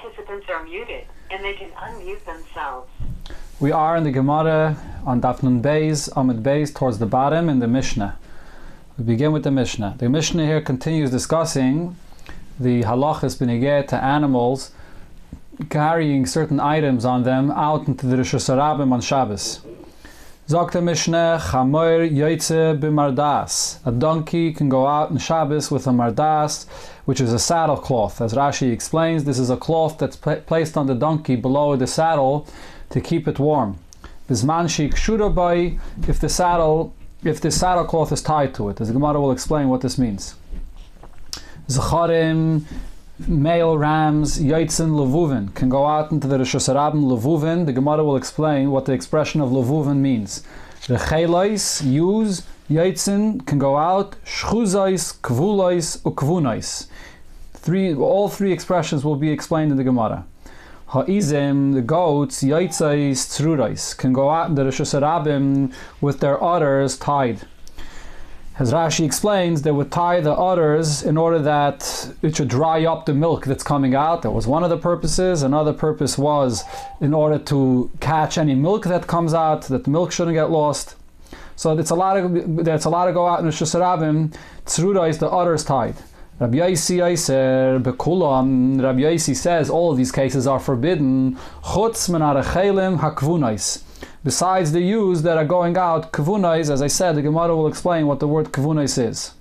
participants are muted and they can unmute themselves. We are in the Gemara on Daf Nun Beis, Amid Beis, towards the bottom in the Mishnah. We begin with the Mishnah. The Mishnah here continues discussing the halachas benegeh to animals carrying certain items on them out into the Rosh on Shabbos. Sagt der Mishnah, Chamoir Yoitze. A donkey can go out on Shabbos with a mardas, which is a saddle cloth. As Rashi explains, this is a cloth that's pla- placed on the donkey below the saddle to keep it warm. Bisman shik shurabai, if the saddle, if the saddle cloth is tied to it. As the Gemara will explain what this means. Zacharim, male rams, Yaitzin Levuvin, can go out into the Rosh Hashanah Levuvin. The Gemara will explain what the expression of Levuvin means. The Chelais, use, Yaitzin can go out, Shchuzais, Kvulais, Ukvunais. Three, all three expressions will be explained in the Gemara. Ha'izim, the goats, Yaitzais, Tzurais, can go out in the Rosh with their udders tied. As Rashi explains, they would tie the udders in order that it should dry up the milk that's coming out. That was one of the purposes. Another purpose was in order to catch any milk that comes out, that the milk shouldn't get lost. So it's a lot of that's a lot to go out in the Shusarabim. Tzruda is the udders tied. Rabbi Yaisi says all of these cases are forbidden. Chutz hakvunais besides the use that are going out, kavunais, as I said, the Gemara will explain what the word kavunais is.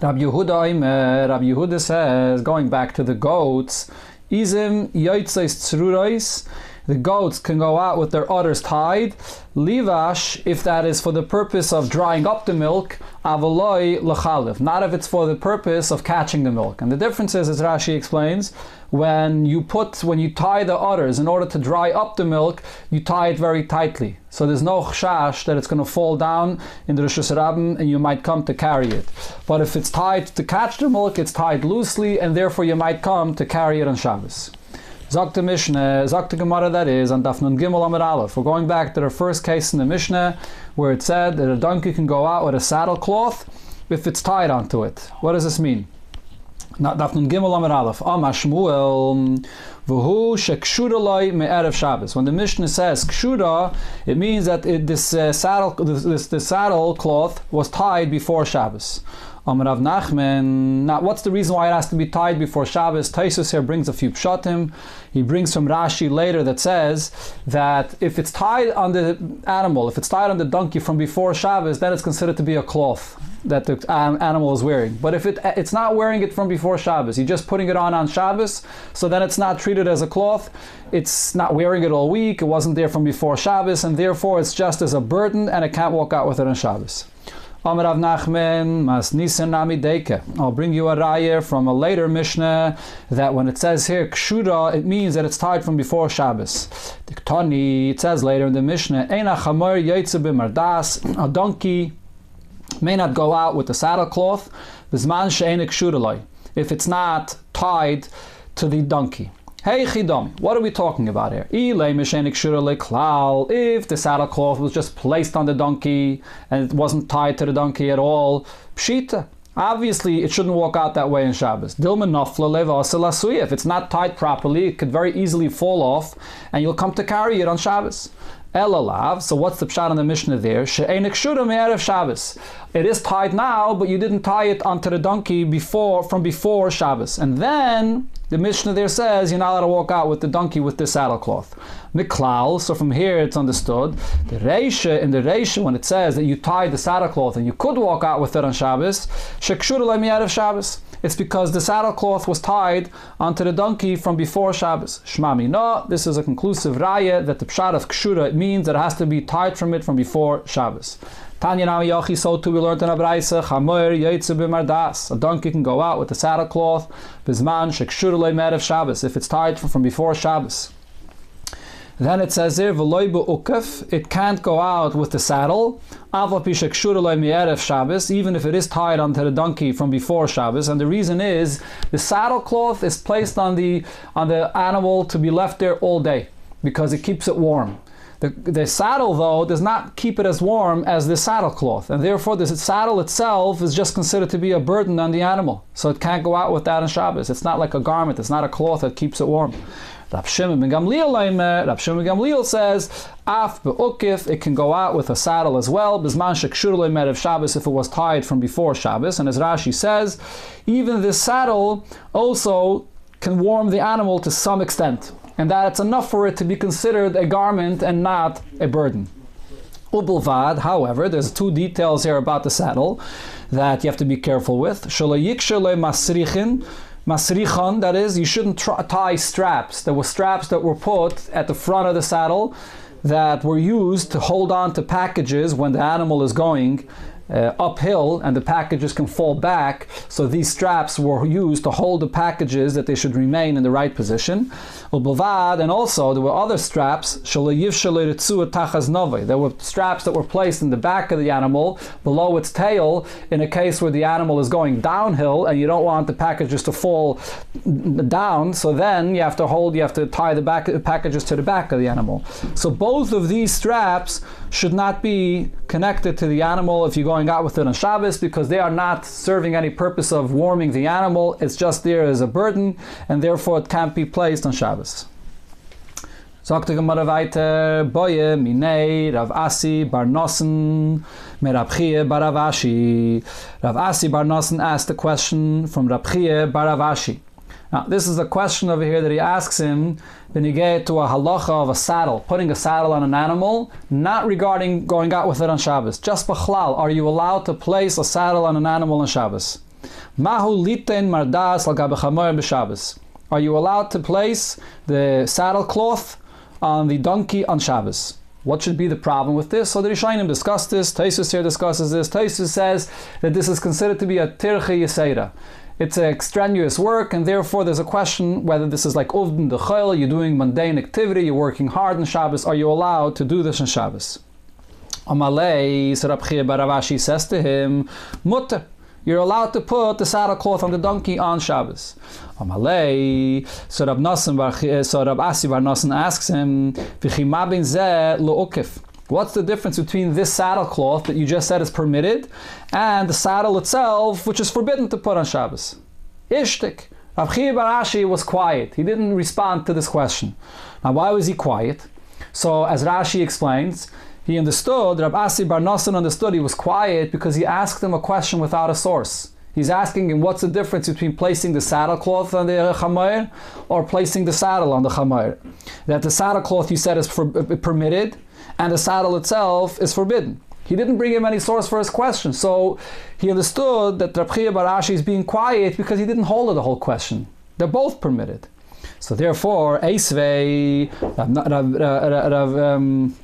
Rabbi Yehuda Yehuda says, going back to the goats, izim yoitzais tzurais, the goats can go out with their udders tied. Livash, if that is for the purpose of drying up the milk, avaloi lachaliv. Not if it's for the purpose of catching the milk. And the difference is, as Rashi explains, when you put when you tie the udders in order to dry up the milk, you tie it very tightly. So there's no chash that it's going to fall down in the Rosh and you might come to carry it. But if it's tied to catch the milk, it's tied loosely and therefore you might come to carry it on Shabbos. Sagt the Mishnah, sagt the Gemara that is, on Dafnun Gimel Amid Aleph. We're going back to the first case in the Mishnah where it said that a donkey can go out with a saddle cloth if it's tied onto it. What does this mean? Dafnun Gimel Amid Aleph. Amar Shmuel, V'hu shekshura me'erev Shabbos. When the Mishnah says kshura, it means that it, this uh, saddle, this, this, this saddle cloth was tied before Shabbos. Amar Rav Nachman. Now, what's the reason why it has to be tied before Shabbos? Taisus here brings a few pshatim. He brings from Rashi later that says that if it's tied on the animal, if it's tied on the donkey from before Shabbos, then it's considered to be a cloth that the um, animal is wearing. But if it it's not wearing it from before Shabbos, you're just putting it on on Shabbos, so then it's not treated as a cloth. It's not wearing it all week. It wasn't there from before Shabbos, and therefore it's just as a burden, and it can't walk out with it on Shabbos. Amar Rav Nachman, Mas Nisan Amideke. I'll bring you a raya from a later Mishnah that when it says here kshura, it means that it's tied from before Shabbos. Diktani, it says later in the Mishnah, Eina chamor a donkey may not go out with the saddle cloth, if it's not tied to the donkey. Hey Chidami, what are we talking about here? If the saddle cloth was just placed on the donkey and it wasn't tied to the donkey at all, pshita. Obviously, it shouldn't walk out that way in Shabbos. If it's not tied properly, it could very easily fall off, and you'll come to carry it on Shabbos. Elalav. So what's the pshat on the Mishnah there? She'enik Shabbos. It is tied now, but you didn't tie it onto the donkey before from before Shabbos. And then the Mishnah there says you're not allowed to walk out with the donkey with the saddle cloth. Miklal. So from here it's understood. The Reisha in the Reisha when it says that you tied the saddle cloth and you could walk out with it on Shabbos. Shekshura me'erev Shabbos. It's because the saddle cloth was tied onto the donkey from before Shabbos. Shmami no, this is a conclusive raya that the pshat of kshura means that it has to be tied from it from before Shabbos. Tanya Nami Yochi, so too we learned in Abraisa, Chamoir Yaitze B'mardas. A donkey can go out with the saddle cloth, Bizman Shekshur Leimer of Shabbos, if it's tied from before Shabbos. Then it says ukef, it can't go out with the saddle, even if it is tied onto the donkey from before Shabbos. And the reason is the saddle cloth is placed on the on the animal to be left there all day because it keeps it warm. The, the saddle, though, does not keep it as warm as the saddle cloth, and therefore the saddle itself is just considered to be a burden on the animal. So it can't go out with that on Shabbos. It's not like a garment, it's not a cloth that keeps it warm. Rab Shimon ben Gamliel, Rab Shimon ben Gamliel says, Af be'ukif, it can go out with a saddle as well. Bisman shekshur of Shabbos if it was tied from before Shabbos. And as Rashi says, even this saddle also can warm the animal to some extent and that it's enough for it to be considered a garment and not a burden. Ubulvad, however, there's two details here about the saddle that you have to be careful with. masrichin, masrichan, that is, you shouldn't tie straps. There were straps that were put at the front of the saddle that were used to hold on to packages when the animal is going uh, uphill and the packages can fall back. So these straps were used to hold the packages that they should remain in the right position. And also there were other straps. There were straps that were placed in the back of the animal below its tail in a case where the animal is going downhill and you don't want the packages to fall down. So then you have to hold, you have to tie the back packages to the back of the animal. So both of these straps should not be connected to the animal if you're going out with it on Shabbos because they are not serving any purpose of warming the animal. It's just there as a burden and therefore it can't be placed on Shabbos. Sagt weiter, Boye, Minei, Rav Asi, Bar Nossen, Merabchie, Baravashi. Rav Asi asked a question from Rabchie Baravashi. Now, this is a question over here that he asks him when you get to a halacha of a saddle, putting a saddle on an animal, not regarding going out with it on Shabbos. Just b'chlal, are you allowed to place a saddle on an animal on Shabbos? Mahu liten mardas b'Shabbos. Are you allowed to place the saddle cloth on the donkey on Shabbos? What should be the problem with this? So the Rishonim discuss this. Taisus here discusses this. Taisus says that this is considered to be a tirche yisera. It's an extraneous work, and therefore there's a question whether this is like uvden de chayil, you're doing mundane activity, you're working hard on Shabbos, are you allowed to do this on Shabbos? Amalei, Sarabchir Baravashi says to him, Mutter, you're allowed to put the saddlecloth on the donkey on Shabbos. Amalei, so Rab Nasan, eh, so Rab Asi Bar Nasan asks him. What's the difference between this saddlecloth that you just said is permitted and the saddle itself, which is forbidden to put on Shabbos? Ishtik. Rav Chia Barashi was quiet. He didn't respond to this question. Now, why was he quiet? So, as Rashi explains, he understood, Rab Asi Bar Nosson understood he was quiet because he asked him a question without a source. He's asking him what's the difference between placing the saddlecloth on the chamayr or placing the saddle on the chamayr. That the saddlecloth, you said, is for, permitted, and the saddle itself is forbidden. He didn't bring him any source for his question, so he understood that Rabchia Barashi is being quiet because he didn't hold the whole question. They're both permitted. So therefore, Eisvei, Rav, um,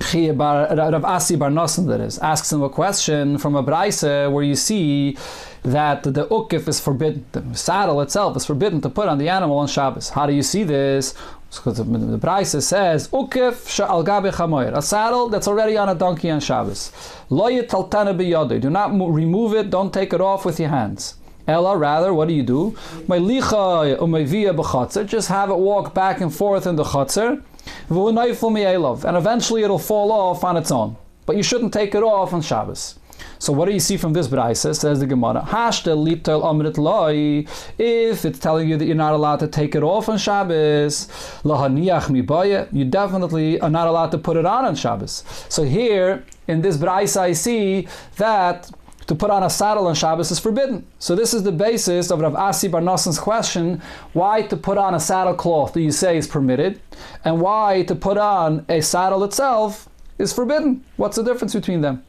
Rav Asi Bar Nosson, that is, asks him a question from a Braise where you see that the ukif is forbidden, the saddle itself is forbidden to put on the animal on Shabbos. How do you see this? Because the, the says, Ukif sha'al gabe chamoyer, a saddle that's already on a donkey on Shabbos. Lo yitaltana biyode, do not mo- remove it, don't take it off with your hands. Ella, rather, what do you do? My licha umayvia b'chatzer, just have it walk back and forth in the chatzer, and eventually it'll fall off on its own. But you shouldn't take it off on Shabbos. So what do you see from this brayse? Says the Gemara. Hashtel liptel amrit loy. If it's telling you that you're not allowed to take it off on Shabbos, you definitely are not allowed to put it on on Shabbos. So here in this brayse, I see that to put on a saddle on Shabbos is forbidden. So this is the basis of Rav Asi Bar Noson's question: Why to put on a saddle cloth do you say is permitted, and why to put on a saddle itself is forbidden? What's the difference between them?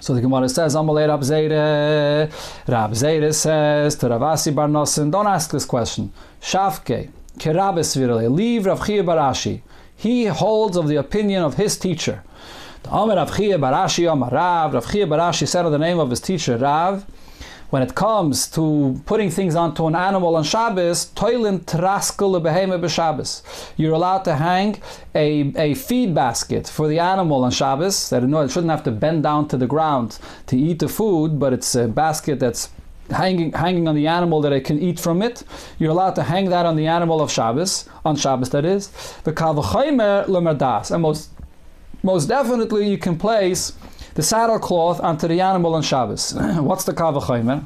So the Gemara says, Amalei Rab Zeire. Rab Zeire says to Ravasi Bar Nosen, don't ask this question. Shavke, Kerabes Virale, leave Rav Chia Barashi. He holds of the opinion of his teacher. Amar Rav Barashi, Amar Rav, Rav Barashi said of the name of his teacher, Rav, when it comes to putting things onto an animal on Shabbos, toilin traskel b'Shabbos. You're allowed to hang a, a feed basket for the animal on Shabbos. That no, it shouldn't have to bend down to the ground to eat the food, but it's a basket that's hanging hanging on the animal that it can eat from it. You're allowed to hang that on the animal of Shabbos, on Shabbos that is. The kalvachaymer lemerdas, and most most definitely you can place the saddle cloth onto the animal on Shabbos. What's the kalvachaymer?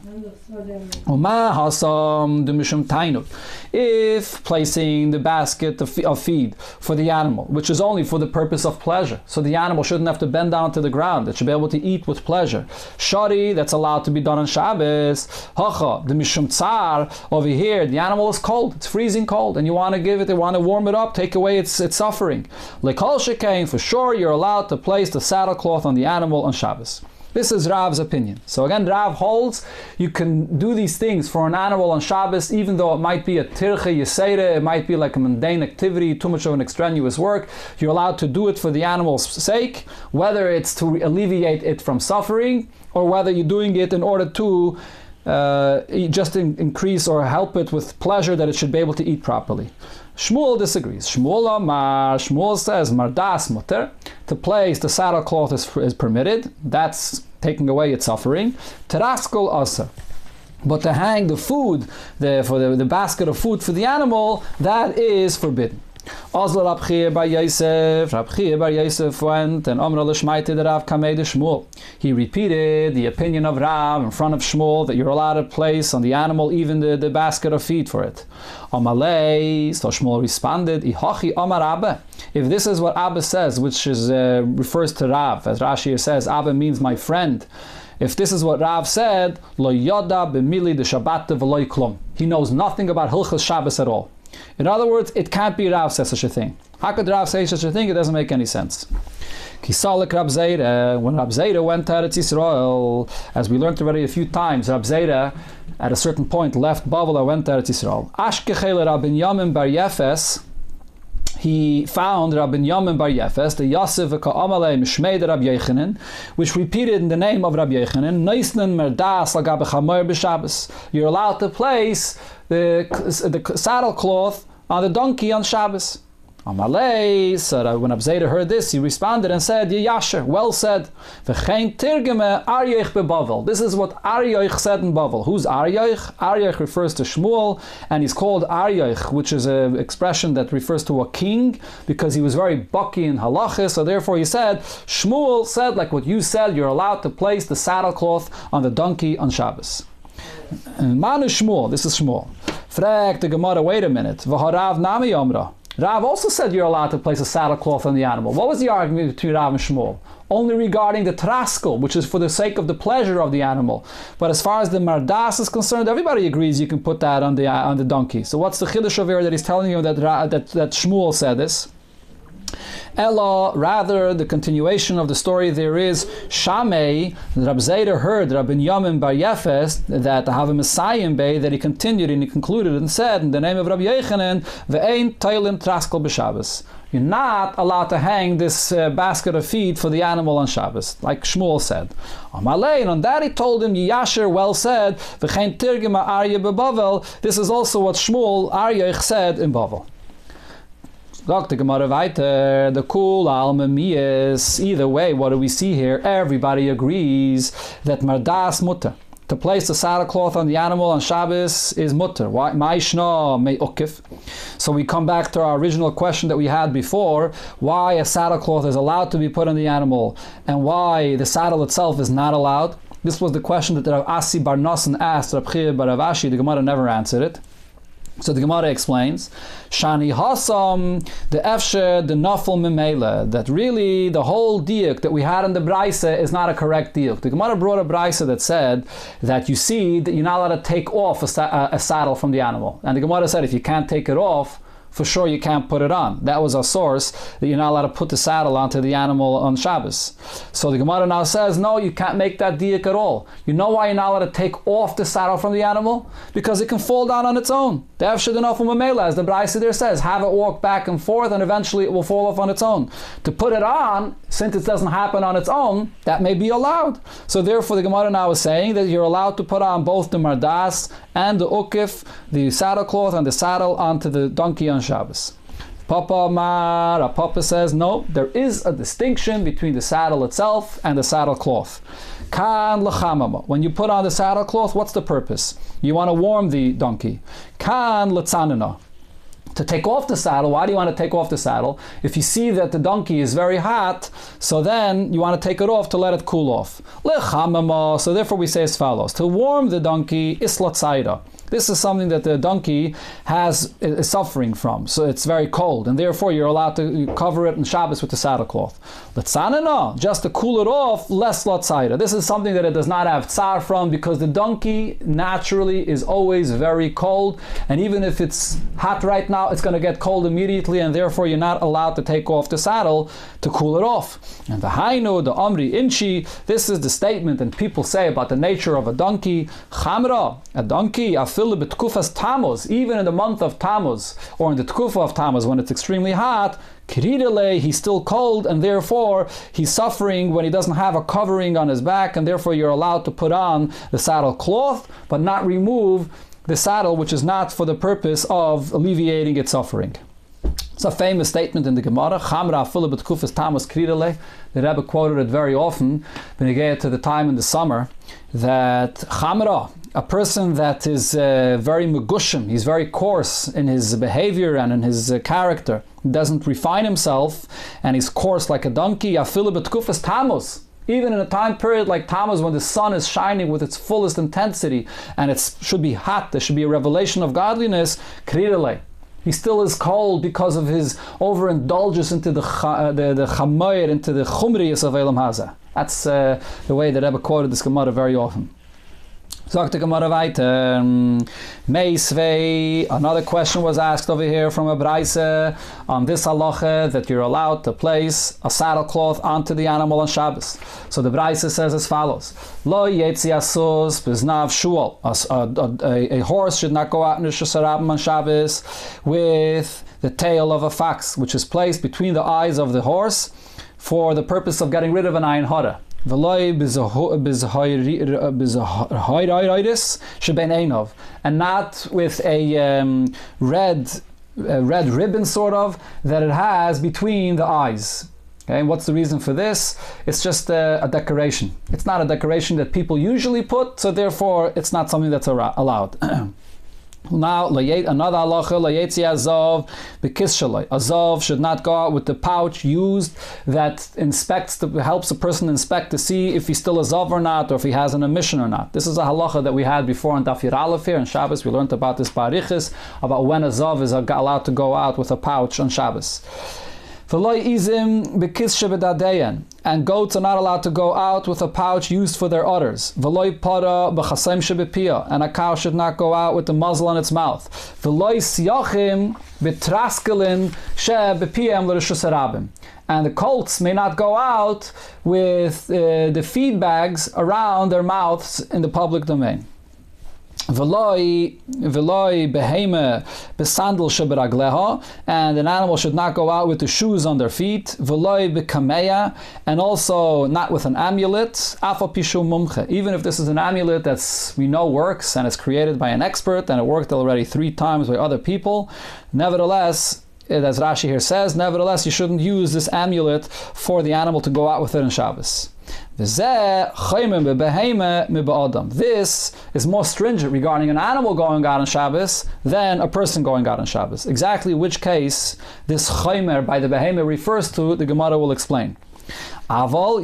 If placing the basket of, of feed for the animal, which is only for the purpose of pleasure, so the animal shouldn't have to bend down to the ground; it should be able to eat with pleasure. Shari, that's allowed to be done on Shabbos. Hacha, the mishum tsar over here, the animal is cold; it's freezing cold, and you want to give it, you want to warm it up, take away its its suffering. Lekol shekain, for sure, you're allowed to place the saddle cloth on the animal on Shabbos. This is Rav's opinion. So again, Rav holds you can do these things for an animal on Shabbos, even though it might be a tirche yisera, it might be like a mundane activity, too much of an extraneous work. You're allowed to do it for the animal's sake, whether it's to alleviate it from suffering or whether you're doing it in order to uh, just in, increase or help it with pleasure that it should be able to eat properly. Shmuel disagrees. Shmuel Shmuel says, Mardas mutter, to place the saddle cloth is, is permitted. That's taking away its suffering. Teraskol asa. But to hang the food, the, for the, the basket of food for the animal, that is forbidden. Oslo Rab Chia bar Yosef, Rab Chia bar Yosef went and Amr Lishmaite the Rav Kamei de Shmuel. He repeated the opinion of Rav in front of Shmuel that you're allowed to place on the animal even the, the basket of feed for it. Amalei, so Shmuel responded, Ihachi Amar Abba. If this is what Abba says, which is uh, refers to Rav, as Rashi says, Abba means my friend. If this is what Rav said, Lo Yoda b'mili de Shabbat. He knows nothing about Hilchas Shabbos at all. In other words, it can't be Rav says such a thing. How could Rav say such a thing? It doesn't make any sense. Kisalik Rab Zera, when Rab Zera went to Eretz Yisrael, as we learned already a few times, Rab Zera at a certain point left Bavel and went to Eretz Yisrael. Ashkechel Rabbi Binyamin Bar Yefes, he found Rabbi Binyamin Bar Yefes, the Yosef Ka'amalei Mishmei Rab Yechanan, which repeated in the name of Rab Yechanan, Neisnan Merdas Lagabe Chamer B'Shabbos. You're allowed to place the, the saddle cloth on the donkey on Shabbos. Amalei, so when Abzeda heard this, he responded and said, Yasher, well said. This is what Aryoich said in Bavel. Who's Aryoich? Aryoich refers to Shmuel, and he's called Aryoich, which is an expression that refers to a king, because he was very bucky in halachis, so therefore he said, Shmuel said, like what you said, you're allowed to place the saddle cloth on the donkey on Shabbos. Manu Shmuel, this is Shmuel. Frag the Gemara, wait a minute. V'harav nami yomra. Rav also said you're allowed to place a saddle cloth on the animal. What was the argument between Rav and Shmuel? Only regarding the traskel, which is for the sake of the pleasure of the animal. But as far as the mardas is concerned, everybody agrees you can put that on the on the donkey. So what's the chiddush over here that he's telling you that that that Shmuel said this? Ella, rather, the continuation of the story there is Shamei, Rab Zeder heard Rabbi Binyamin Bar Yefes that have a Messiah Bay that he continued and he concluded and said in the name of Rabbi Yechanan, Ve'ein Tailim Traskel B'Shabbos. You're not allowed to hang this uh, basket of feed for the animal on Shabbos, like Shmuel said. Amalei, and on that he told him, Yasher well said, V'chein Tirgima Arya Bebavel. This is also what Shmuel Aryach said in Bavel. Sagt the Gemara weiter, the cool alma miyas. Either way, what do we see here? Everybody agrees that mardas mutter. To place the saddle cloth on the animal on Shabbos is mutter. Why? Ma'ishna may ukif. So we come back to our original question that we had before: why a saddle cloth is allowed to be put on the animal, and why the saddle itself is not allowed. This was the question that Rav Asi Bar Nosson asked Rav Chia Bar Ravashi. The Gemara never answered it. So the Gemara explains, Shani Hasam, the Efshe, the Nafel Memela, that really the whole diuk that we had in the Braise is not a correct diuk. The Gemara brought a Braise that said that you see that you're not allowed to take off a, sa- a saddle from the animal. And the Gemara said if you can't take it off, for sure you can't put it on. That was a source that you're not allowed to put the saddle onto the animal on Shabbos. So the Gemara now says, no, you can't make that diak at all. You know why you're not allowed to take off the saddle from the animal? Because it can fall down on its own. The Mamela, as the Braisa there says, have it walk back and forth and eventually it will fall off on its own. To put it on, since it doesn't happen on its own, that may be allowed. So therefore the Gemara now is saying that you're allowed to put on both the Mardas and the Ukif, the saddle cloth and the saddle onto the donkey on Shabbos. Papa Mara, Papa says no, there is a distinction between the saddle itself and the saddle cloth. Kan lechamama. When you put on the saddle cloth, what's the purpose? You want to warm the donkey. Kan letzanana to take off the saddle. Why do you want to take off the saddle? If you see that the donkey is very hot, so then you want to take it off to let it cool off. Lechamama. So therefore we say as follows: to warm the donkey is islatzaida. This is something that the donkey has is suffering from, so it's very cold, and therefore you're allowed to cover it in Shabbos with the saddle cloth. Letzanana, just to cool it off, less lotzaida. This is something that it does not have tsar from because the donkey naturally is always very cold, and even if it's hot right now, it's going to get cold immediately, and therefore you're not allowed to take off the saddle to cool it off. And the hainu, the amri inchi, this is the statement, and people say about the nature of a donkey. Chamra, a donkey, even in the month of Tammuz, or in the tkufa of Tammuz when it's extremely hot, Kiridele, he's still cold, and therefore he's suffering when he doesn't have a covering on his back, and therefore you're allowed to put on the saddle cloth, but not remove the saddle, which is not for the purpose of alleviating its suffering. It's a famous statement in the Gemara. Chamra Philip Kufas Tamas Kridele. The Rebbe quoted it very often when he get to the time in the summer that Chamra, a person that is uh, very megushim, he's very coarse in his behavior and in his uh, character, doesn't refine himself, and he's coarse like a donkey. Afilu betkufas tamos. Even in a time period like Tammuz, when the sun is shining with its fullest intensity and it should be hot, there should be a revelation of godliness. He still is cold because of his overindulgence into the uh, the, the into the chumriyas of Elam Haza. That's uh, the way that Rebbe quoted this Gemara very often. Sagt Gemara weiter. Um, Meisvei, another question was asked over here from a Braise on this halacha that you're allowed to place a saddle cloth onto the animal on Shabbos. So the Braise says as follows: Lo yetzi asos biznav shual. A, a, a, horse should not go out in the on Shabbos with the tail of a fox, which is placed between the eyes of the horse for the purpose of getting rid of an ayin hara and not with a um, red a red ribbon sort of that it has between the eyes. Okay, and what's the reason for this? It's just a, a, decoration. It's not a decoration that people usually put, so therefore it's not something that's allowed. Now, another halacha, layetzi azov, bekis Azov should not go out with the pouch used that inspects, the, helps a person inspect to see if he's still a zav or not, or if he has an emission or not. This is a halacha that we had before in Dafir Aleph here in Shabbos. We learned about this barichis, about when a zav is allowed to go out with a pouch on Shabbos. And goats are not allowed to go out with a pouch used for their udders. And a cow should not go out with the muzzle on its mouth. And the colts may not go out with uh, the feed bags around their mouths in the public domain. Veloi and an animal should not go out with the shoes on their feet. Veloi and also not with an amulet. Afa pishu mumche. Even if this is an amulet that's we know works and it's created by an expert and it worked already three times by other people, nevertheless as Rashi here says, nevertheless, you shouldn't use this amulet for the animal to go out with it in Shabbos. This is more stringent regarding an animal going out on Shabbos than a person going out on Shabbos. Exactly which case this chaymer by the behemoth refers to, the Gemara will explain. Aval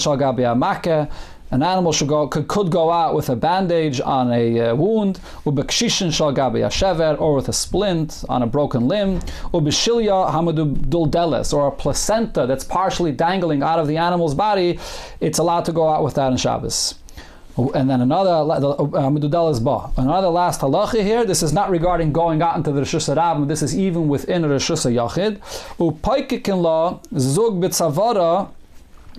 shal an animal should go, could, could go out with a bandage on a uh, wound, ubekshishin shal shever, or with a splint on a broken limb, ubeshilya hamaduduldeles, or a placenta that's partially dangling out of the animal's body. It's allowed to go out with that in Shabbos. And then another uh, is ba. Another last halacha here. This is not regarding going out into the Rishus Rabim. This is even within a Rishus Yachid. Upaikikin law zug bitzavara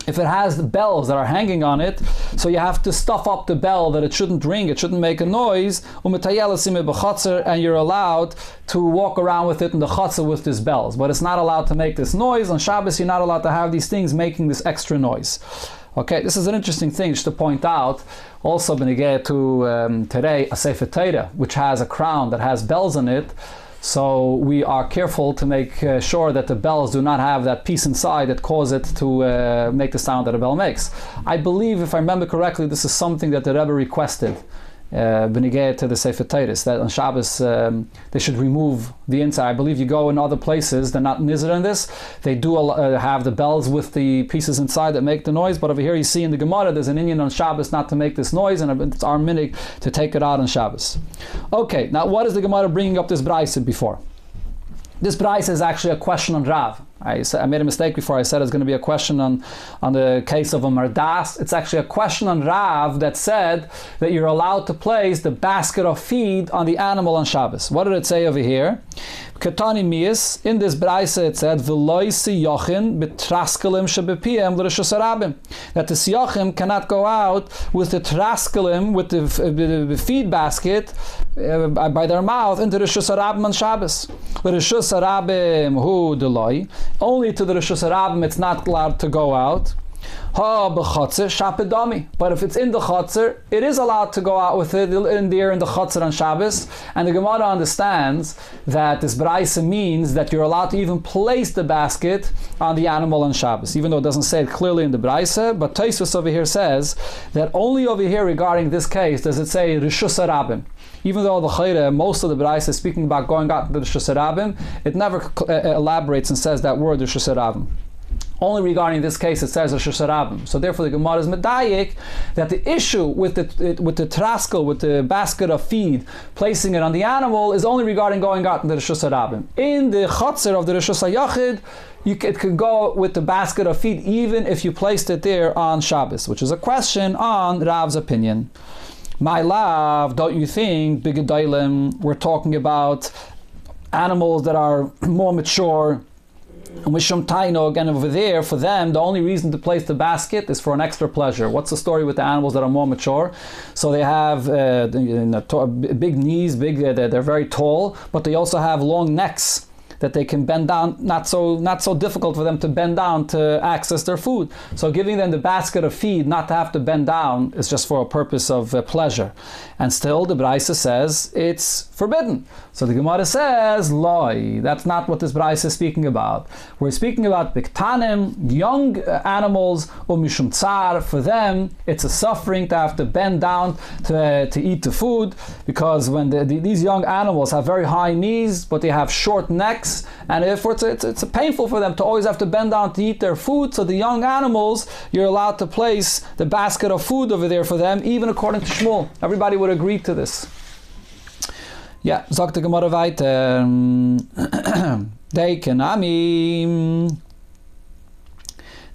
if it has the bells that are hanging on it, so you have to stuff up the bell that it shouldn't ring, it shouldn't make a noise, and you're allowed to walk around with it in the chutzah with these bells. But it's not allowed to make this noise. On Shabbos, you're not allowed to have these things making this extra noise. Okay, this is an interesting thing just to point out. Also, benegay to um, today a Sefer Torah, which has a crown that has bells on it. So we are careful to make uh, sure that the bells do not have that piece inside that cause it to uh, make the sound that a bell makes. I believe, if I remember correctly, this is something that the Rebbe requested. Uh, to the Sefer Titus, that on Shabbos um, they should remove the inside. I believe you go in other places, they're not nizar in this. They do uh, have the bells with the pieces inside that make the noise, but over here you see in the Gemara there's an Indian on Shabbos not to make this noise, and it's our minig to take it out on Shabbos. Okay, now what is the Gemara bringing up this Braisa before? This Braisa is actually a question on Rav. I, I, made a mistake before. I said it's going to be a question on, on the case of a mardas. It's actually a question on Rav that said that you're allowed to place the basket of feed on the animal on Shabbos. What did it say over here? Katani Mias, in this Braise it said, V'loi siyochin betraskalim shebepiem l'rishus That the siyochin cannot go out with the traskalim, with the, the, feed basket, uh, by their mouth into the Rishus on Shabbos. Rishus hu deloi. Only to the Rishus it's not allowed to go out. But if it's in the chotzer, it is allowed to go out with it in there in the chotzer on Shabbos. And the Gemara understands that this braisa means that you're allowed to even place the basket on the animal on Shabbos, even though it doesn't say it clearly in the braisa. But Taisvus over here says that only over here regarding this case does it say rishus arabim even though the Chayre, most of the Brais is speaking about going out to the Rishus it never uh, elaborates and says that word the Rishus only regarding this case it says the Rosh So therefore the Gemara is medayik that the issue with the with the traskel, with the basket of feed, placing it on the animal is only regarding going out in the Rosh In the chotzer of the Rosh Hashanah, it could go with the basket of feed even if you placed it there on Shabbos, which is a question on Rav's opinion. My love, don't you think, Bigadailim, we're talking about animals that are more mature and with Shum Taino, again over there, for them, the only reason to place the basket is for an extra pleasure. What's the story with the animals that are more mature? So they have uh, big knees, big, uh, they're very tall, but they also have long necks that they can bend down, not so not so difficult for them to bend down to access their food. So giving them the basket of feed, not to have to bend down, is just for a purpose of uh, pleasure. And still, the Braisa says it's forbidden. So the Gemara says, loy, that's not what this Braisa is speaking about. We're speaking about biktanim, young uh, animals, umishum tsar. For them, it's a suffering to have to bend down to, uh, to eat the food, because when the, the, these young animals have very high knees, but they have short necks, and therefore it's, it's, it's painful for them to always have to bend down to eat their food. So the young animals, you're allowed to place the basket of food over there for them, even according to Shmuel. Everybody would agree to this. Yeah, sagt Gemara weiter. Um, Deikenami.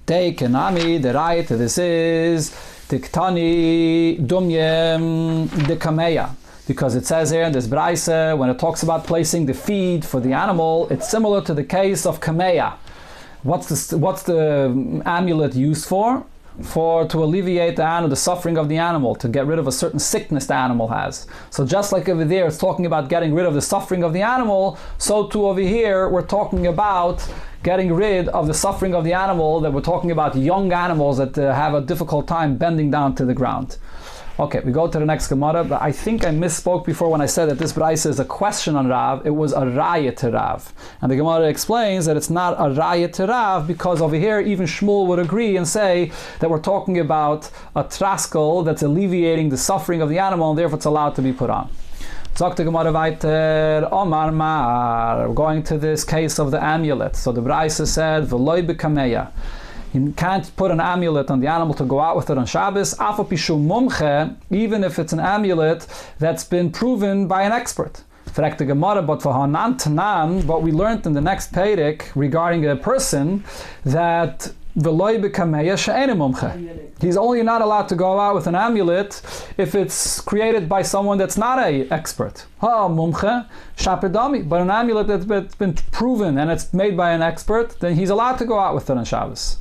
Deikenami, the right, this is Tiktani Dumyem de Kameya because it says here in this Braise, when it talks about placing the feed for the animal, it's similar to the case of Kameya. What's the, what's the amulet used for? For to alleviate the animal, the suffering of the animal, to get rid of a certain sickness the animal has. So just like over there, it's talking about getting rid of the suffering of the animal. So too over here, we're talking about getting rid of the suffering of the animal. That we're talking about young animals that uh, have a difficult time bending down to the ground. Okay, we go to the next Gemara, but I think I misspoke before when I said that this Braisa is a question on Rav. It was a Raya to Rav. And the Gemara explains that it's not a Raya to Rav because over here even Shmuel would agree and say that we're talking about a traskel that's alleviating the suffering of the animal and therefore it's allowed to be put on. Sagt the Gemara weiter, Omar Mar, we're going to this case of the amulet. So the Braisa said, V'loi b'kameya. You can't put an amulet on the animal to go out with it on Shabbos, even if it's an amulet that's been proven by an expert. But we learned in the next Pedic regarding a person that He's only not allowed to go out with an amulet if it's created by someone that's not a expert. But an amulet that's been proven and it's made by an expert, then he's allowed to go out with it on Shabbos.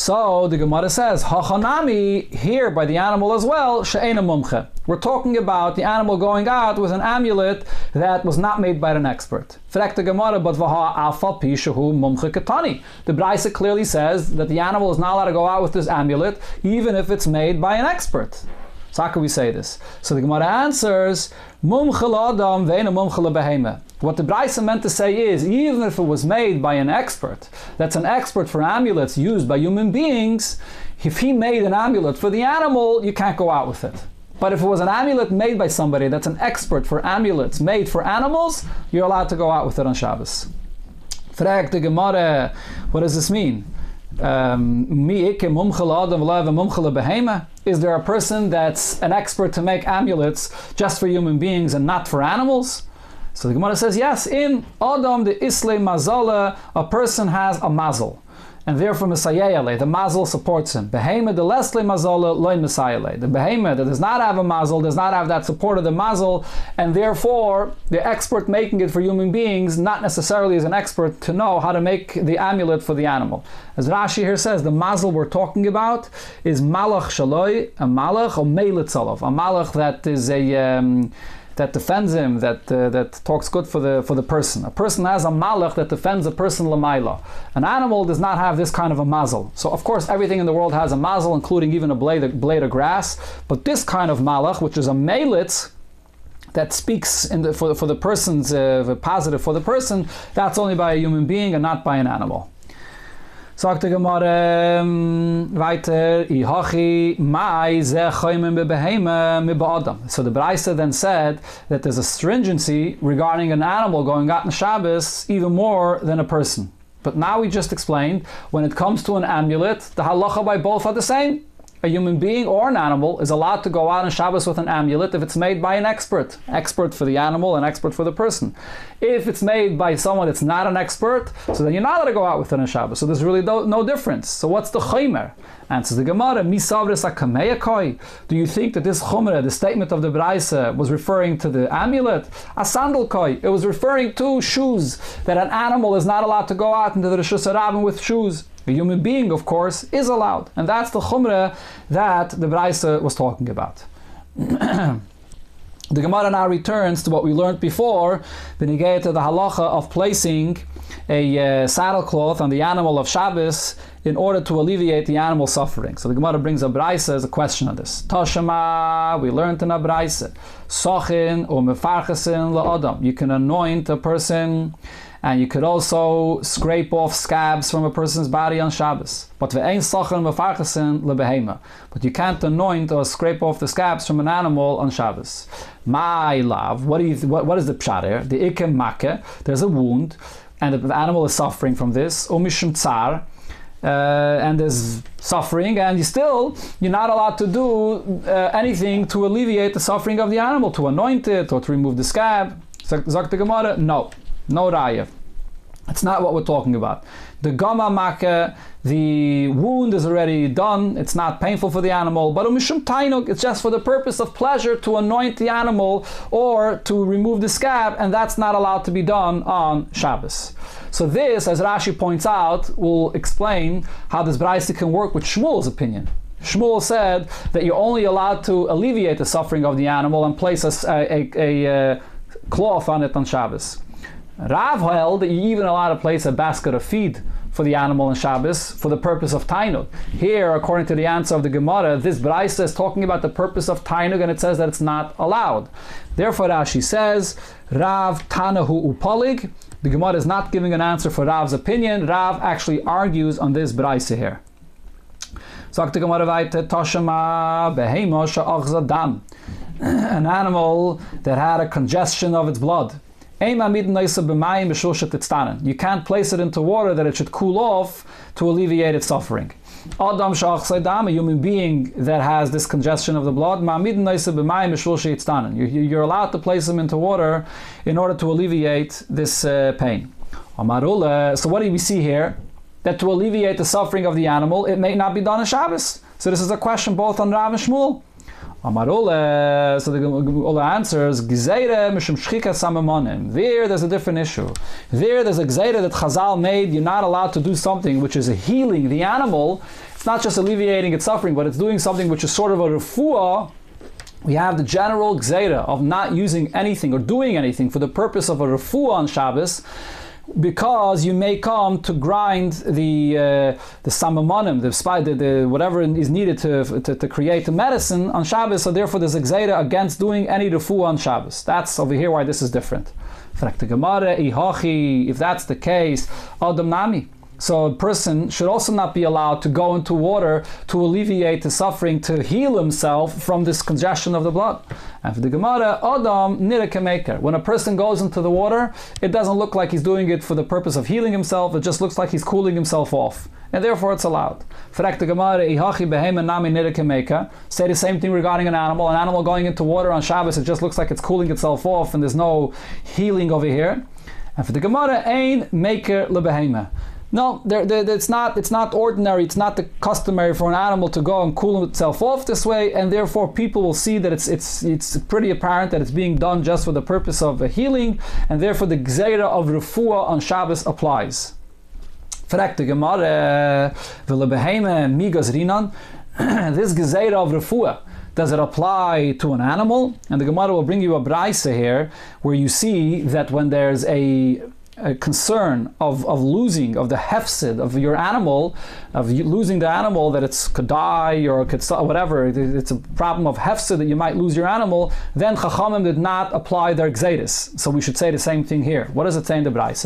So the Gemara says, Hachanami, here by the animal as well, She'ena mumche. We're talking about the animal going out with an amulet that was not made by an expert. Frek the Gemara, but vaha alfa mumche katani. The Braisa clearly says that the animal is not allowed to go out with this amulet, even if it's made by an expert. So how can we say this? So the Gemara answers, Mumchel Adam ve'ena mumchel behema. What the Braisa meant to say is, even if it was made by an expert, that's an expert for amulets used by human beings, if he made an amulet for the animal, you can't go out with it. But if it was an amulet made by somebody that's an expert for amulets made for animals, you're allowed to go out with it on Shabbos. Frag the Gemara, what does this mean? Um, is there a person that's an expert to make amulets just for human beings and not for animals? So the Gemara says, yes, in Adam the Isle Mazala, a person has a mazel and therefore Messiah the mazel supports him. Behema de lesle mazala loy Messiah The behema that does not have a mazel does not have that support of the mazel, and therefore the expert making it for human beings not necessarily is an expert to know how to make the amulet for the animal. As Rashi here says, the mazel we're talking about is malach shaloi, a malach or meilit a malach that is a um, that defends him, that uh, that talks good for the for the person. A person has a malach that defends a person lamaila. An animal does not have this kind of a mazel. So of course everything in the world has a mazel, including even a blade blade of grass. But this kind of malach, which is a melitz, that speaks the, for, for the person's uh, positive for the person, that's only by a human being and not by an animal. Sagt der Gemara um, weiter, I hachi mai ze choymim bebehema mi ba'adam. So the Braisa then said that there's a stringency regarding an animal going out in Shabbos even more than a person. But now we just explained, when it comes to an amulet, the halacha by both are the same a human being or an animal is allowed to go out on Shabbos with an amulet if it's made by an expert. Expert for the animal and expert for the person. If it's made by someone that's not an expert, so then you're not allowed to go out with it on Shabbos. So there's really no, no difference. So what's the chaymer? Answers the Gemara, Do you think that this chumra, the statement of the Braisa, was referring to the amulet? A sandal koi. It was referring to shoes, that an animal is not allowed to go out into the Rishus with shoes. A human being, of course, is allowed. And that's the chumrah that the Braisa was talking about. The Gemara now returns to what we learned before, the negate the halacha of placing a uh, saddlecloth on the animal of Shabbos in order to alleviate the animal suffering. So the Gemara brings a Braisa as a question on this. Toshama, we learned in a Braisa. Sochin or mefarchasin la'adam. You can anoint a person and you could also scrape off scabs from a person's body on Shabbos. But But you can't anoint or scrape off the scabs from an animal on Shabbos. My love, what, do you, what, what is the pshat here? The ikem make, there's a wound, and the animal is suffering from this. Umishum tsar, uh, and there's suffering, and you still you're not allowed to do uh, anything to alleviate the suffering of the animal, to anoint it or to remove the scab. Zakt the Gemara, no. No raya. It's not what we're talking about. The gama maka, the wound is already done. It's not painful for the animal. But umishum tainuk, it's just for the purpose of pleasure to anoint the animal or to remove the scab, and that's not allowed to be done on Shabbos. So this, as Rashi points out, will explain how this brayse can work with Shmuel's opinion. Shmuel said that you're only allowed to alleviate the suffering of the animal and place a, a, a, a uh, cloth on it on Shabbos. Rav held that you even allowed to place a basket of feed for the animal on Shabbos for the purpose of tainug. Here, according to the answer of the Gemara, this brayse is talking about the purpose of tainug, and it says that it's not allowed. Therefore, Rashi says, Rav Tanahu Upalig. The Gemara is not giving an answer for Rav's opinion. Rav actually argues on this brayse here. Sagt the Gemara Toshama Behemosha An animal that had a congestion of its blood. You can't place it into water that it should cool off to alleviate its suffering. Adam a human being that has this congestion of the blood, you're allowed to place them into water in order to alleviate this uh, pain. So what do we see here? That to alleviate the suffering of the animal, it may not be done on Shabbos. So this is a question both on Rav and Shmuel. Amarole, so the Ula answers, Gzeire mishum shchika samamonim. There, there's a different issue. There, there's a Gzeire that Chazal made, you're not allowed to do something which is a healing the animal. It's not just alleviating its suffering, but it's doing something which is sort of a refuah. We have the general Gzeire of not using anything or doing anything for the purpose of a refuah on Shabbos because you may come to grind the uh, the samamonim, the, spi- the, whatever is needed to, to, to create the medicine on Shabbos. So therefore, there's a against doing any refu on Shabbos. That's over here why this is different. If that's the case, Adam Nami. So a person should also not be allowed to go into water to alleviate the suffering, to heal himself from this congestion of the blood. And for the Gemara, Adam nirikemaker. When a person goes into the water, it doesn't look like he's doing it for the purpose of healing himself. It just looks like he's cooling himself off, and therefore it's allowed. The Gemara, ihachi nami. Say the same thing regarding an animal. An animal going into water on Shabbos, it just looks like it's cooling itself off, and there's no healing over here. And for the Gemara, ein maker lebehema. No, they're, they're, it's not. It's not ordinary. It's not the customary for an animal to go and cool itself off this way, and therefore people will see that it's it's it's pretty apparent that it's being done just for the purpose of uh, healing, and therefore the gzeira of refuah on Shabbos applies. Fragt the Gemara, v'lebeheme migas rinan. This gzeira of refuah. Does it apply to an animal? And the Gemara will bring you a braisa here, where you see that when there's a a concern of, of losing, of the hefsid of your animal, of losing the animal, that it's could die or could whatever, it's a problem of hefsid that you might lose your animal, then Chachamim did not apply their gzedis. So we should say the same thing here. What does it say in the Braise,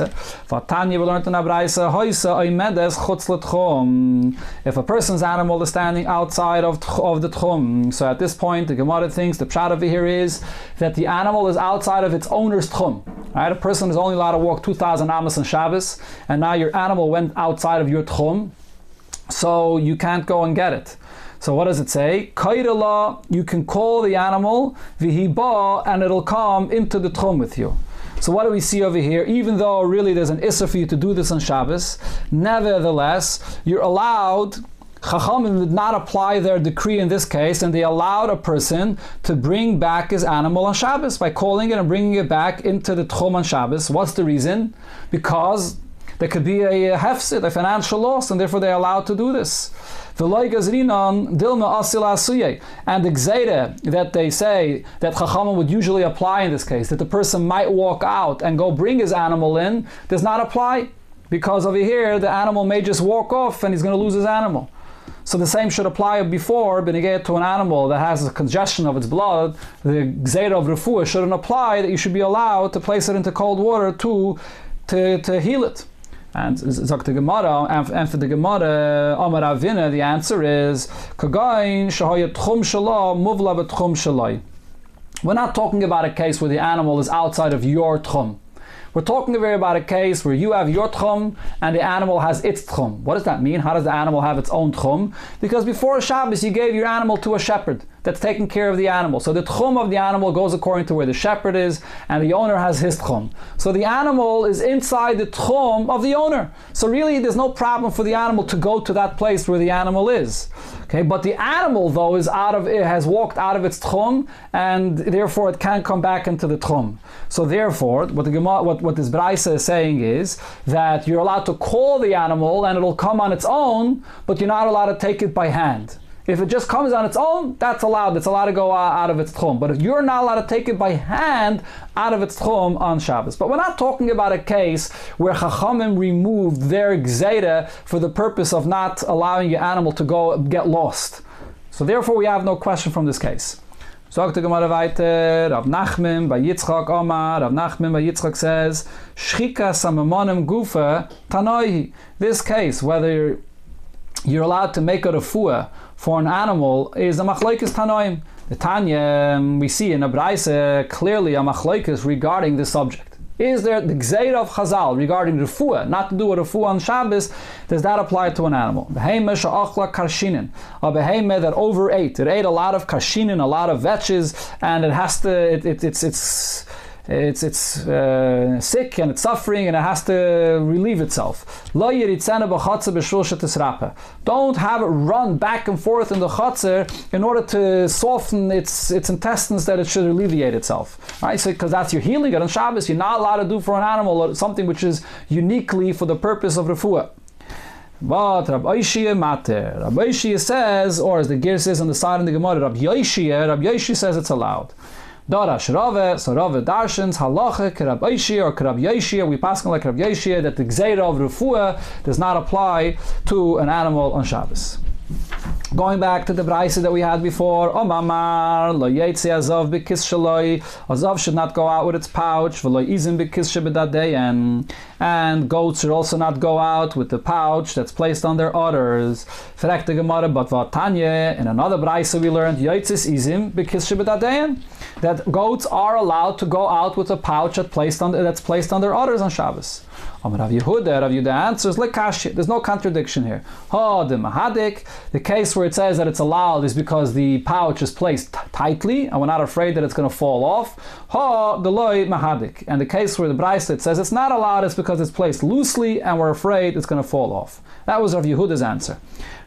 If a person's animal is standing outside of, of the tchum, so at this point the Gemara thinks the pshat over here is that the animal is outside of its owner's tchum. Right? A person is only allowed to walk 2,000 amas on Shabbos, and now your animal went outside of your tchum, so you can't go and get it. So what does it say? Kaidala, you can call the animal, vihiba, and it'll come into the tchum with you. So what do we see over here? Even though really there's an issa for you to do this on Shabbos, nevertheless, you're allowed Chachamim did not apply their decree in this case, and they allowed a person to bring back his animal on Shabbos by calling it and bringing it back into the Tchum on Shabbos. What's the reason? Because there could be a hefsid, a financial loss, and therefore they're allowed to do this. And the gzeira that they say that Chachamim would usually apply in this case, that the person might walk out and go bring his animal in, does not apply. Because over here, the animal may just walk off and he's going to lose his animal. So the same should apply before benegayet to an animal that has a congestion of its blood. The gzeira of refuah shouldn't apply that you should be allowed to place it into cold water to to, to heal it. And the Gemara, and for the Gemara, Amar Ravina, the answer is Kagain shahayat tchum shalah muvla betchum shalai. We're not talking about a case where the animal is outside of your tchum. We're talking here about a case where you have your tchum and the animal has its tchum. What does that mean? How does the animal have its own tchum? Because before Shabbos you gave your animal to a shepherd that's taking care of the animal. So the tchum of the animal goes according to where the shepherd is, and the owner has his tchum. So the animal is inside the tchum of the owner. So really, there's no problem for the animal to go to that place where the animal is. Okay, but the animal though is out of it has walked out of its tchum, and therefore it can't come back into the tchum. So therefore, what the what, what this Braisa is saying is that you're allowed to call the animal and it'll come on its own, but you're not allowed to take it by hand. If it just comes on its own, that's allowed. It's allowed to go out of its tchum. But if you're not allowed to take it by hand out of its tchum on Shabbos. But we're not talking about a case where Chachamim removed their gzeda for the purpose of not allowing your animal to go get lost. So therefore, we have no question from this case. Sagt der Gemara weiter, Rav Nachman bei Yitzchak Omar, Rav Nachman bei Yitzchak says, Shchika samamonim gufa tanoi. This case, whether you're allowed to make a refuah for an animal is a machlokes tanoim. The Tanya um, we see in a Braise clearly a machlokes regarding this subject. Is there the gzeir of Chazal regarding refuah, not to do a refuah on Shabbos? Does that apply to an animal? Behema sha'achla karshinin, a behema that overate. It ate a lot of karshinin, a lot of vetches, and it has to. It, it, it's it's it's it's uh, sick and it's suffering and it has to relieve itself. Don't have it run back and forth in the chatzir in order to soften its its intestines that it should alleviate itself. Right? So because that's your healing. And on Shabbos, you're not allowed to do for an animal or something which is uniquely for the purpose of refuah. But Rabbi Yishia mater. Rabbi Yishia says, or as the gear says on the side of the Gemara, Rabbi Yishia, Rabbi Yishia says it's allowed. Darash Rava, so Rava Darshans, Halacha, Kerab Eishi, or Kerab Yeshi, we pass on like Kerab Yeshi, that the Gzeira of Refuah does not apply to an animal on Shabbos. Going back to the brisa that we had before, Omamar, lo yetzi azov bikis shaloi, azov should not go out with its pouch, v'lo izim bikis shebedadeyen, and goats should also not go out with the pouch that's placed on their udders. Frek the Gemara, but vatanye, in another brisa we learned, yotzis izim bikis shebedadeyen, that goats are allowed to go out with a pouch that placed on, that's placed on their udders on Shabbos. Rav Yehuda, Rav Yehuda answers, Lekash, there's no contradiction here. Ha, the Mahadik, the case where it says that it's allowed is because the pouch is placed t- tightly, and we're not afraid that it's going to fall off. Ha, the Loi Mahadik. And the case where the Braislet says it's not allowed is because it's placed loosely, and we're afraid it's going to fall off. That was Rav Yehuda's answer.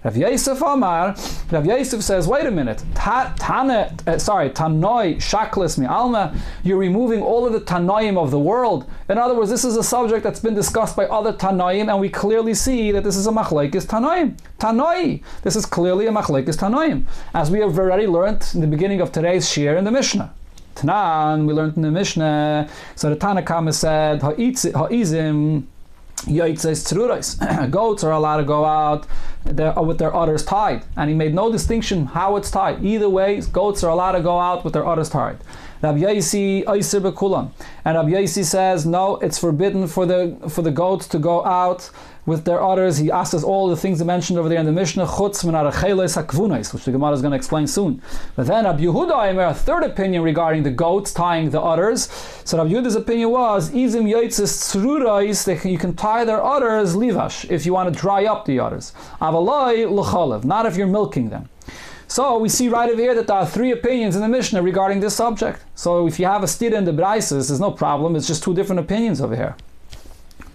Rav Yosef Amar, Rav Yosef says, wait a minute, ta, tana, uh, sorry, tanoi shaklis mi alma, you're removing all of the tanoim of the world. In other words, this is a subject that's been discussed by other tanoim, and we clearly see that this is a machlekes tanoim. Tanoi, this is clearly a machlekes tanoim, as we have already learned in the beginning of today's shir in the Mishnah. Tanan, we learned in the Mishnah, so the Tanakama said, ha'izim, Goats are allowed to go out uh, with their udders tied, and he made no distinction how it's tied. Either way, goats are allowed to go out with their udders tied. Rabbi. And Rabbi Yaisi says, no, it's forbidden for the for the goats to go out with their udders. He asks us all the things he mentioned over there in the Mishnah, Chutz Hakvunes, which the Gemara is going to explain soon. But then Rabbi Yehuda, a third opinion regarding the goats tying the udders. So Rabbi Yehuda's opinion was, Izim Yoitzis you can tie their udders, Livash, if you want to dry up the udders. Avaloi L'chalev, not if you're milking them. So we see right over here that there are three opinions in the Mishnah regarding this subject. So if you have a stira in the Braises, there's no problem. It's just two different opinions over here.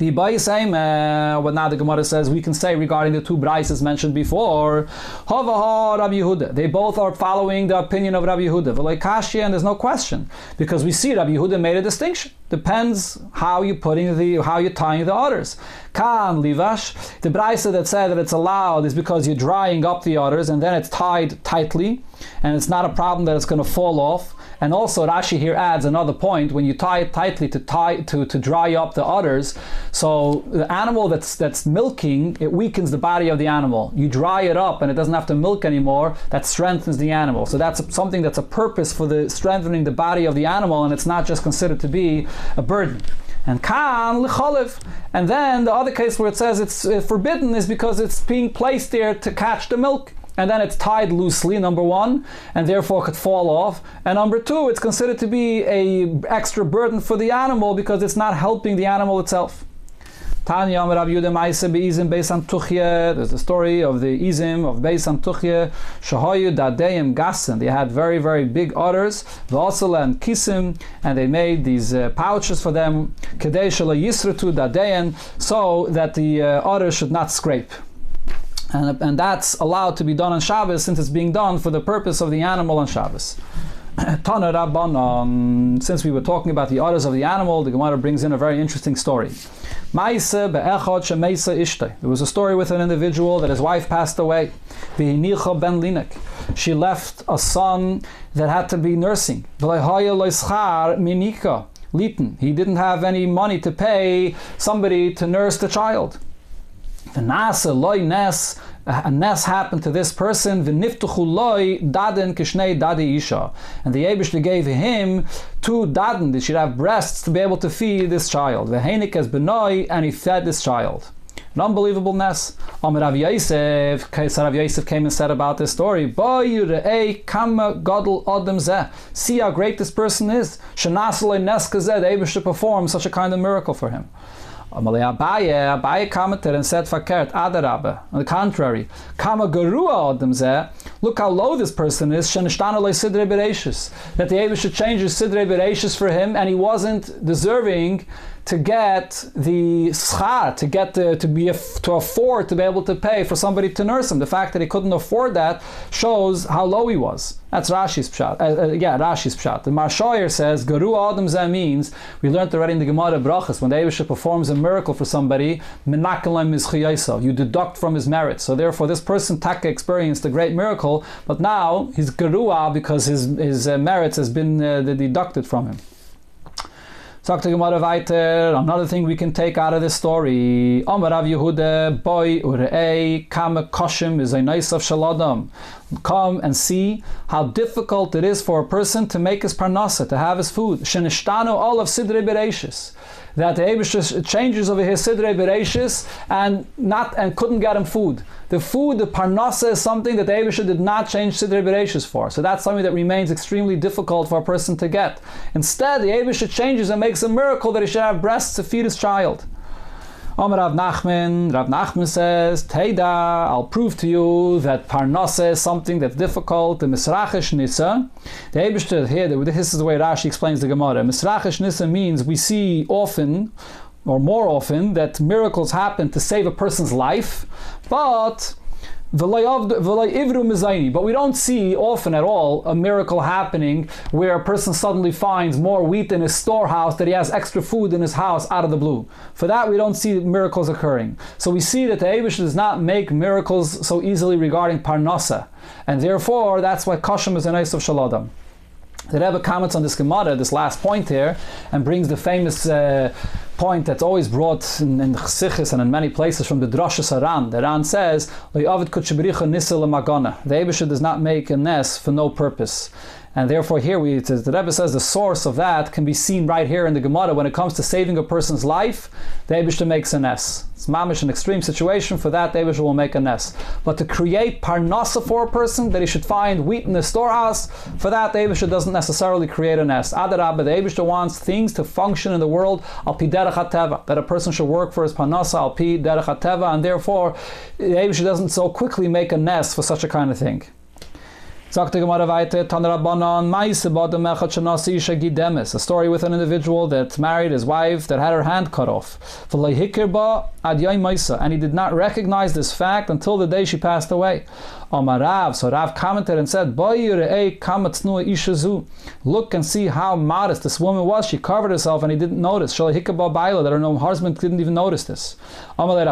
The Bayisayim, uh, what now the Gemara says we can say regarding the two brises mentioned before, Rabbi Yehuda. They both are following the opinion of Rabbi Yehuda. V'leikashia, and there's no question because we see Rabbi Yehuda made a distinction. Depends how you're putting the how you're tying the udders. Kan livash, the brisa that said that it's allowed is because you're drying up the udders and then it's tied tightly, and it's not a problem that it's going to fall off. And also Rashi here adds another point when you tie it tightly to tie to, to dry up the udders. So the animal that's that's milking, it weakens the body of the animal. You dry it up and it doesn't have to milk anymore, that strengthens the animal. So that's something that's a purpose for the strengthening the body of the animal and it's not just considered to be a burden. And kan licholiv. And then the other case where it says it's uh, forbidden is because it's being placed there to catch the milk and then it's tied loosely, number one, and therefore could fall off. And number two, it's considered to be a extra burden for the animal because it's not helping the animal itself. Tanya Rabbi Yehuda beizim. There's the story of the izim of Beisam Tuchye. Shahoyu Dadeim Gassen. They had very very big udders, V'osel and Kisim, and they made these uh, pouches for them. Kedei Yisratu Dadein, so that the uh, should not scrape. And, and that's allowed to be done on Shabbos since it's being done for the purpose of the animal on Shabbos. Tana Rabbanon, since we were talking about the udders of the animal, the Gemara brings in a very interesting story. There was a story with an individual that his wife passed away. She left a son that had to be nursing. He didn't have any money to pay somebody to nurse the child. The nasa loy nes, uh, a nes happened to this person. The V'niftuchu loy daden kishnei dadi isha, and the Eibushter gave him two daden. They should have breasts to be able to feed this child. The V'heinik as benoi, and he fed this child. An unbelievable ness. Amir Rav Yosef, Rav Yosef came and said about this story. kama gadol adam zeh. See how great this person is. Shanasale nes kazeh. The Eibushter performed such a kind of miracle for him. Amalei Abaye, Abaye commented and said fakert adarabe. On the contrary, kama garua adam. Look how low this person is. Shenishtana sidre bereshis. That the Abba should change his sidre bereshis for him, and he wasn't deserving to get the schar, to get the, to be to afford to be able to pay for somebody to nurse him. The fact that he couldn't afford that shows how low he was. That's Rashi's pshat. Uh, uh, yeah, Rashi's pshat. The Marshoyer says, Garu Adam Zeh means, we learned already in the Gemara Brachas, when the Abisha performs a miracle for somebody, you deduct from his merits. So therefore, this person, Taka, experienced a great miracle, but now he's Garua because his, his uh, merits has been uh, deducted from him. Sagt die Gemara weiter, another thing we can take out of this story. Amar Rav Yehuda, boy urei, kame koshim is a nice of shaladam. Come and see how difficult it is for a person to make his parnasa, to have his food. Shenishtanu all of sidre bereshis that the Abish changes over his Sidrei Bereshis and not and couldn't get him food. The food, the parnasa, is something that the Abish did not change Sidrei Bereshis for. So that's something that remains extremely difficult for a person to get. Instead, the Abish changes and makes a miracle that he should have breasts to feed his child. Om Rav Nachman, Rav Nachman says, Teida, I'll prove to you that Parnasa is something that's difficult. The Misrachish Nisa, the Ebershter here, this is the way Rashi explains the Gemara. Misrachish Nisa means we see often, or more often, that miracles happen to save a person's life, but but we don't see often at all a miracle happening where a person suddenly finds more wheat in his storehouse that he has extra food in his house out of the blue. For that, we don't see miracles occurring. So we see that the Abish does not make miracles so easily regarding Parnasa. And therefore, that's why Kashim is a nice of Shaladam. The Rebbe comments on this Gemara, this last point here, and brings the famous uh, point that's always brought in, in Chsichis and in many places from the Drasha Saran. The Ran says, The Abisha does not make a nest for no purpose. And therefore, here we, the Rebbe says the source of that can be seen right here in the Gemara. When it comes to saving a person's life, the Abishta makes a nest. It's mamish an extreme situation. For that, the Abishta will make a nest. But to create parnasa for a person, that he should find wheat in the storehouse, for that, the Abishta doesn't necessarily create a nest. Adarabba, the Abishta wants things to function in the world al pi that a person should work for his parnasa al pi and therefore, the Abishta doesn't so quickly make a nest for such a kind of thing. Sagt die Gemara weiter, Tanrabanan, Gidemis, a story with an individual that married his wife that had her hand cut off. And he did not recognize this fact until the day she passed away. Amarav, so Rav commented and said, Look and see how modest this woman was. She covered herself and he didn't notice. That her husband didn't even notice this. Amalei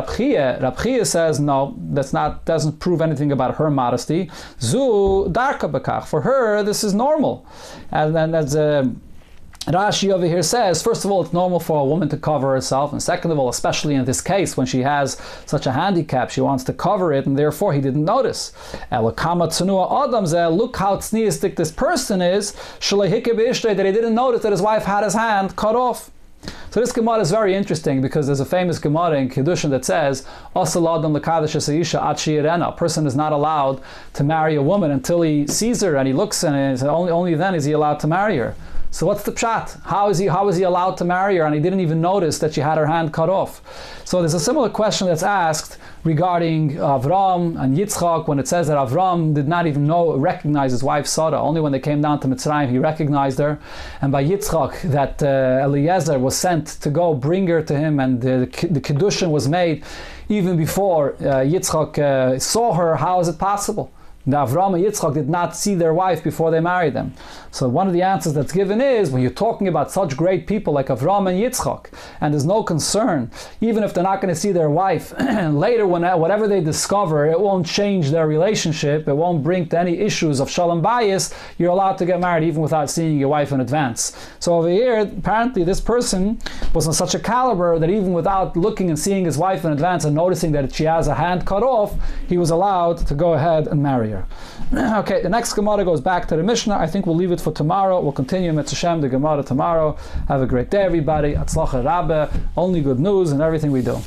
Rabchia says, no, that's not doesn't prove anything about her modesty. Zu. For her, this is normal. And then as a Rashi over here says, first of all, it's normal for a woman to cover herself, and second of all, especially in this case, when she has such a handicap, she wants to cover it, and therefore he didn't notice. Look how tzniistic this person is, that he didn't notice that his wife had his hand cut off. So this Gemara is very interesting because there's a famous Gemara in Kiddushin that says, A person is not allowed to marry a woman until he sees her and he looks and only, only then is he allowed to marry her. So what's the pshat? How is he how is he allowed to marry her and he didn't even notice that she had her hand cut off? So there's a similar question that's asked regarding Avram and Yitzchak when it says that Avram did not even know recognize his wife Sarah. Only when they came down to Mitzrayim he recognized her. And by Yitzchak that uh, Eliezer was sent to go bring her to him and the, the Kiddushin was made even before uh, Yitzchak uh, saw her. How is it possible? Avram and Yitzchak did not see their wife before they married them. So one of the answers that's given is when you're talking about such great people like Avram and Yitzchak, and there's no concern, even if they're not going to see their wife, later when whatever they discover, it won't change their relationship, it won't bring to any issues of shalom bias, you're allowed to get married even without seeing your wife in advance. So over here, apparently this person was on such a caliber that even without looking and seeing his wife in advance and noticing that she has a hand cut off, he was allowed to go ahead and marry her. Okay, the next Gemara goes back to the Mishnah. I think we'll leave it for tomorrow. We'll continue Mitzvah the Gemara tomorrow. Have a great day, everybody. Atzlacha Rabbe. Only good news in everything we do.